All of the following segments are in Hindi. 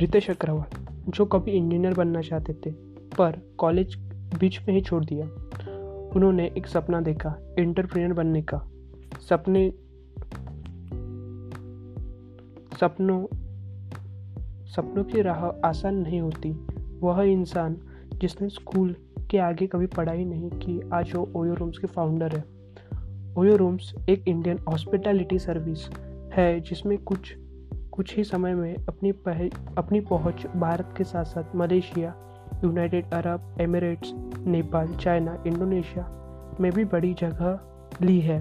रितेश अग्रवाल, जो कभी इंजीनियर बनना चाहते थे, पर कॉलेज बीच में ही छोड़ दिया। उन्होंने एक सपना देखा इंटरप्रेन्योर बनने का। सपने, सपनों सपनों की राह आसान नहीं होती। वह इंसान जिसने स्कूल के आगे कभी पढ़ाई नहीं की, आज वो ओयो रूम्स के फाउंडर है। ओयो रूम्स एक इंडियन हॉस्पिटैलिटी सर्विस है, जिसमें कुछ कुछ ही समय में अपनी पह, अपनी पहुँच भारत के साथ साथ Malaysia United Arab Emirates Nepal China Indonesia में भी बड़ी जगह ली है।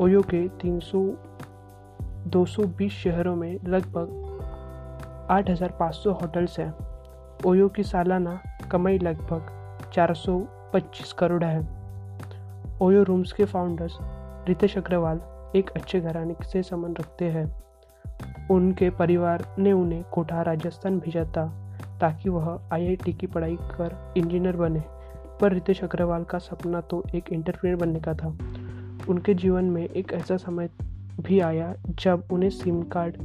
ओयो के 300 220 शहरों में लगभग 8,500 होटल्स हैं। ओयो की सालाना कमाई लगभग 425 करोड़ है। ओयो रूम्स के फाउंडर्स रितेश अग्रवाल एक अच्छे घराने से संबंध रखते हैं। उनके परिवार ने उन्हें कोटा राजस्थान भेजा था, ताकि वह आईआईटी की पढ़ाई कर इंजीनियर बने। पर रितेश अग्रवाल का सपना तो एक इंटरप्रेनर बनने का था। उनके जीवन में एक ऐसा समय भी आया जब उन्हें सिम कार्ड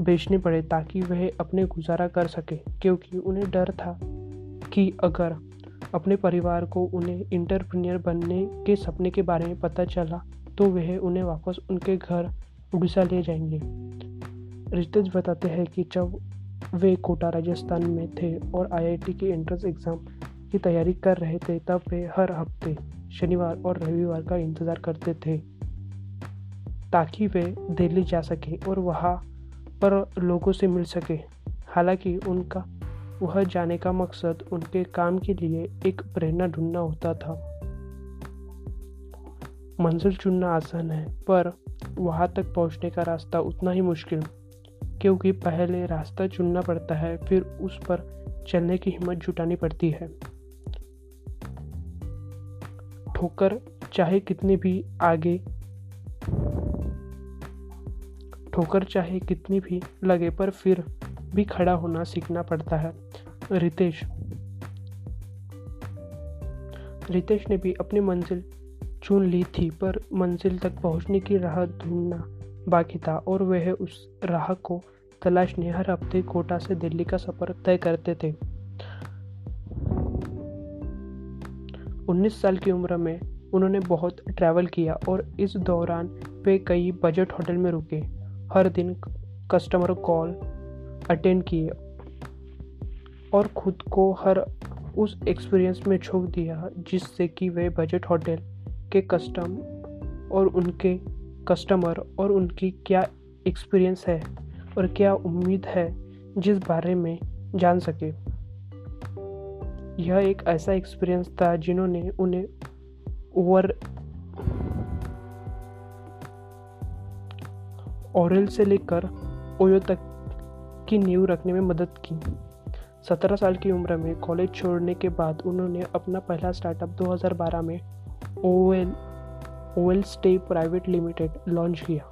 बेचने पड़े ताकि वह अपने गुजारा कर सके, क्योंकि उन्हें डर था कि अगर अपने परिवार को उन्हें इंटरप्रेन्योर बनने के सपने के बारे में पता चला तो वह उन्हें वापस उनके घर उड़ीसा ले जाएँगे। रितेश बताते हैं कि जब वे कोटा, राजस्थान में थे और आईआईटी के एंट्रेंस एग्ज़ाम की तैयारी कर रहे थे, तब वे हर हफ़्ते, शनिवार और रविवार का इंतज़ार करते थे ताकि वे दिल्ली जा सके और वहाँ पर लोगों से मिल सके। हालाँकि उनका, वह जाने का मकसद उनके काम के लिए एक प्रेरणा ढूंढना होता था। मंजिल चुनना आसान है, पर वहाँ तक पहुँचने का रास्ता उतना ही मुश्किल। क्योंकि पहले रास्ता चुनना पड़ता है, फिर उस पर चलने की हिम्मत जुटानी पड़ती है। ठोकर, चाहे कितनी भी आगे, ठोकर चाहे कितनी भी लगे, पर फिर भी खड़ा होना सीखना पड़ता है। रितेश रितेश ने भी अपनी मंजिल चुन ली थी, पर मंजिल तक पहुँचने की राह ढूंढना बाकी था और वह उस राह को तलाशने हर हफ़्ते कोटा से दिल्ली का सफ़र तय करते थे। 19 साल की उम्र में उन्होंने बहुत ट्रैवल किया और इस दौरान वे कई बजट होटल में रुके। हर दिन कस्टमर कॉल अटेंड किए और खुद को हर उस एक्सपीरियंस में झोंक दिया, जिससे कि वे बजट होटल के कस्टम और उनके कस्टमर और उनकी क्या एक्सपीरियंस है और क्या उम्मीद है जिस बारे में जान सके। यह एक ऐसा एक्सपीरियंस था जिन्होंने उन्हें ओवर ओरल से लेकर ओयो तक की नींव रखने में मदद की। सत्रह साल की उम्र में कॉलेज छोड़ने के बाद उन्होंने अपना पहला स्टार्टअप 2012 में OL Oravel stay private limited launch किया।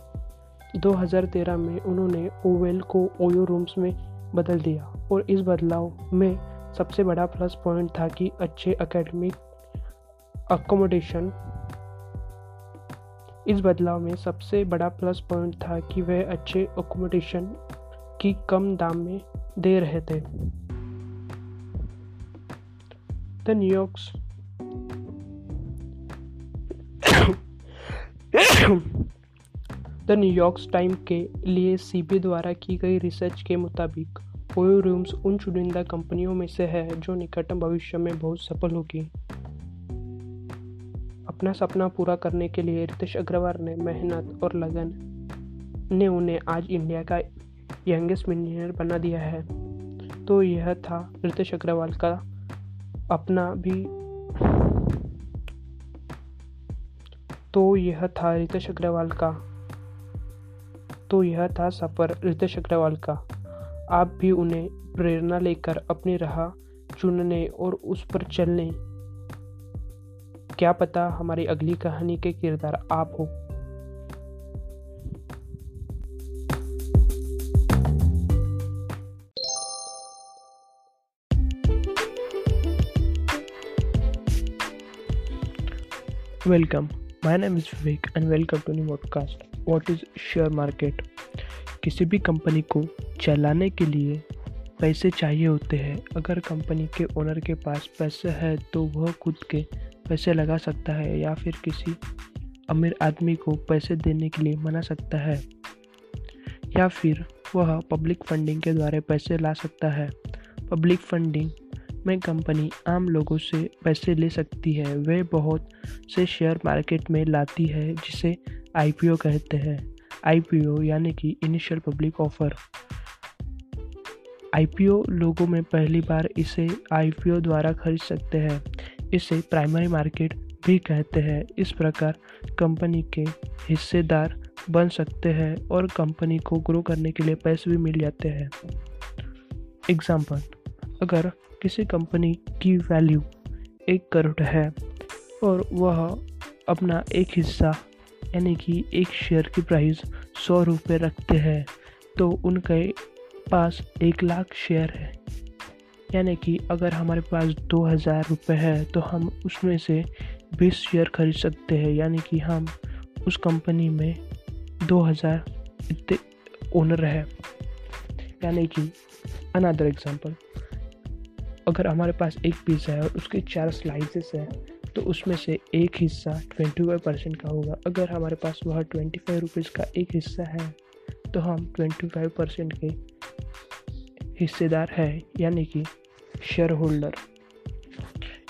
2013 में उन्होंने ओवेल को ओयो रूम्स में बदल दिया और इस बदलाव में सबसे बड़ा प्लस पॉइंट था कि अच्छे एकेडमिक अकोमोडेशन इस बदलाव में सबसे बड़ा प्लस पॉइंट था कि वह अच्छे अकोमोडेशन की कम दाम में दे रहे थे। The New Yorks the New Yorks time के लिए सीबी द्वारा की गई रिसर्च के मुताबिक ओयो रूम्स उन चुनिंदा कंपनियों में से है जो निकटतम भविष्य में बहुत सफल होगी। अपना सपना पूरा करने के लिए रितेश अग्रवाल ने मेहनत और लगन ने उन्हें आज इंडिया का यंगेस्ट मिलीनियर बना दिया है। तो यह था रितेश अग्रवाल का अपना भी तो यह था रितेश अग्रवाल का। तो यह था सफ़र रितेश अग्रवाल का। आप भी उन्हें प्रेरणा लेकर अपनी राह चुनने और उस पर चलने। क्या पता हमारी अगली कहानी के किरदार आप हो। Welcome. My name is Vivek and welcome to new podcast. What is share market? किसी भी कंपनी को चलाने के लिए पैसे चाहिए होते हैं अगर कंपनी के ओनर के पास पैसे है तो वह खुद के पैसे लगा सकता है या फिर किसी अमीर आदमी को पैसे देने के लिए मना सकता है या फिर वह पब्लिक फंडिंग के द्वारा पैसे ला सकता है पब्लिक फंडिंग में कंपनी आम लोगों से पैसे ले सकती है। वे बहुत से शेयर मार्केट में लाती है, जिसे आईपीओ कहते हैं। आईपीओ यानी कि इनिशियल पब्लिक ऑफ़र आईपीओ लोगों में पहली बार इसे आईपीओ द्वारा खरीद सकते हैं। इसे प्राइमरी मार्केट भी कहते हैं। इस प्रकार कंपनी के हिस्सेदार बन सकते हैं और कंपनी को ग्रो करने के लिए पैसे भी मिल जाते हैं। एग्ज़ाम्पल अगर किसी कंपनी की वैल्यू एक करोड़ है और वह अपना एक हिस्सा, यानी कि एक शेयर की प्राइस सौ रुपये रखते हैं तो उनके पास एक लाख शेयर है। यानी कि अगर हमारे पास दो हज़ार रुपये है तो हम उसमें से बीस शेयर खरीद सकते हैं। यानी कि हम उस कंपनी में दो हज़ार इतने ओनर है। यानी कि अनदर एग्जांपल अगर हमारे पास एक पिज़्ज़ा है और उसके चार स्लाइसेस हैं तो उसमें से एक हिस्सा ट्वेंटी फाइव परसेंट का होगा। अगर हमारे पास वह ट्वेंटी फाइव रुपीज़ का एक हिस्सा है तो हम ट्वेंटी फाइव परसेंट के हिस्सेदार है, यानी कि share holder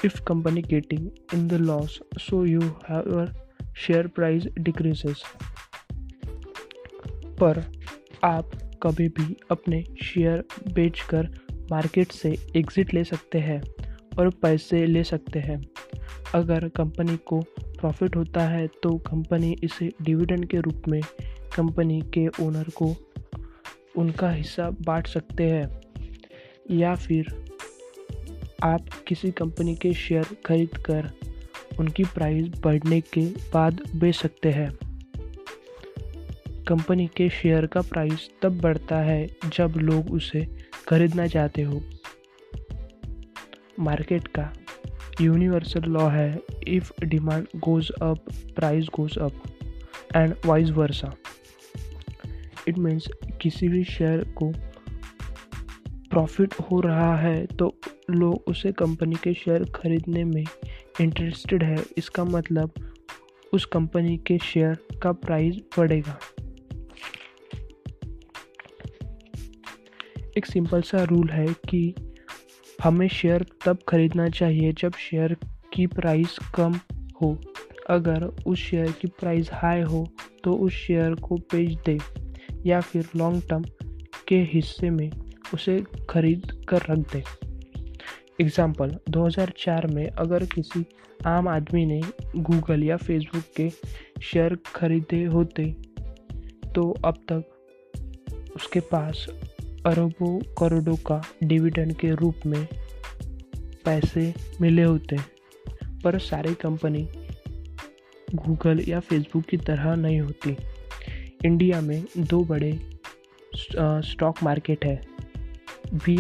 if company getting in the loss so you have share price decreases पर आप कभी भी अपने शेयर बेचकर मार्केट से एग्ज़िट ले सकते हैं और पैसे ले सकते हैं। अगर कंपनी को प्रॉफिट होता है तो कंपनी इसे डिविडेंड के रूप में कंपनी के ओनर को उनका हिस्सा बांट सकते हैं। या फिर आप किसी कंपनी के शेयर खरीद कर उनकी प्राइस बढ़ने के बाद बेच सकते हैं। कंपनी के शेयर का प्राइस तब बढ़ता है जब लोग उसे खरीदना चाहते हो? मार्केट का यूनिवर्सल लॉ है if demand goes up price goes up and vice versa it means किसी भी शेयर को प्रॉफिट हो रहा है तो लोग उसे कंपनी के शेयर खरीदने में इंटरेस्टेड है। इसका मतलब उस कंपनी के शेयर का प्राइस बढ़ेगा। एक सिंपल सा रूल है कि हमें शेयर तब खरीदना चाहिए जब शेयर की प्राइस कम हो। अगर उस शेयर की प्राइस हाई हो तो उस शेयर को बेच दे या फिर लॉन्ग टर्म के हिस्से में उसे खरीद कर रख दे। एग्ज़ाम्पल 2004 में अगर किसी आम आदमी ने गूगल या फेसबुक के शेयर खरीदे होते तो अब तक उसके पास अरबों करोड़ों का डिविडेंड के रूप में पैसे मिले होते हैं, पर सारी कंपनी गूगल या फेसबुक की तरह नहीं होती। इंडिया में दो बड़े स्टॉक मार्केट है। बी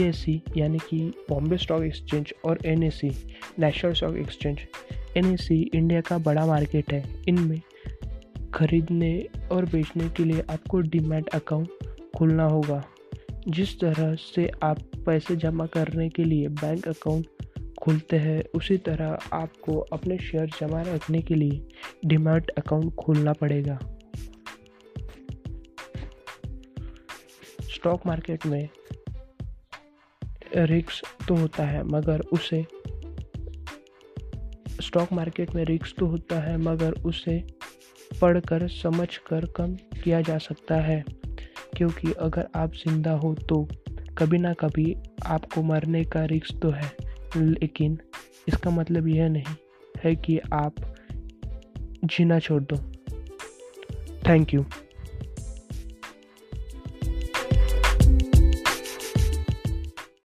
यानी कि बॉम्बे स्टॉक एक्सचेंज और N national stock exchange N India का बड़ा मार्केट है। इनमें खरीदने और बेचने के लिए आपको डीमैट अकाउंट खोलना होगा। जिस तरह से आप पैसे जमा करने के लिए बैंक अकाउंट खोलते हैं, उसी तरह आपको अपने शेयर जमा रखने के लिए डिमाट अकाउंट खोलना पड़ेगा। स्टॉक मार्केट में रिस्क तो होता है, मगर उसे स्टॉक मार्केट में रिस्क तो होता है, मगर उसे पढ़कर, समझकर कम किया जा सकता है। क्योंकि अगर आप ज़िंदा हो तो कभी ना कभी आपको मरने का रिक्स तो है, लेकिन इसका मतलब यह नहीं है कि आप जीना छोड़ दो। Thank you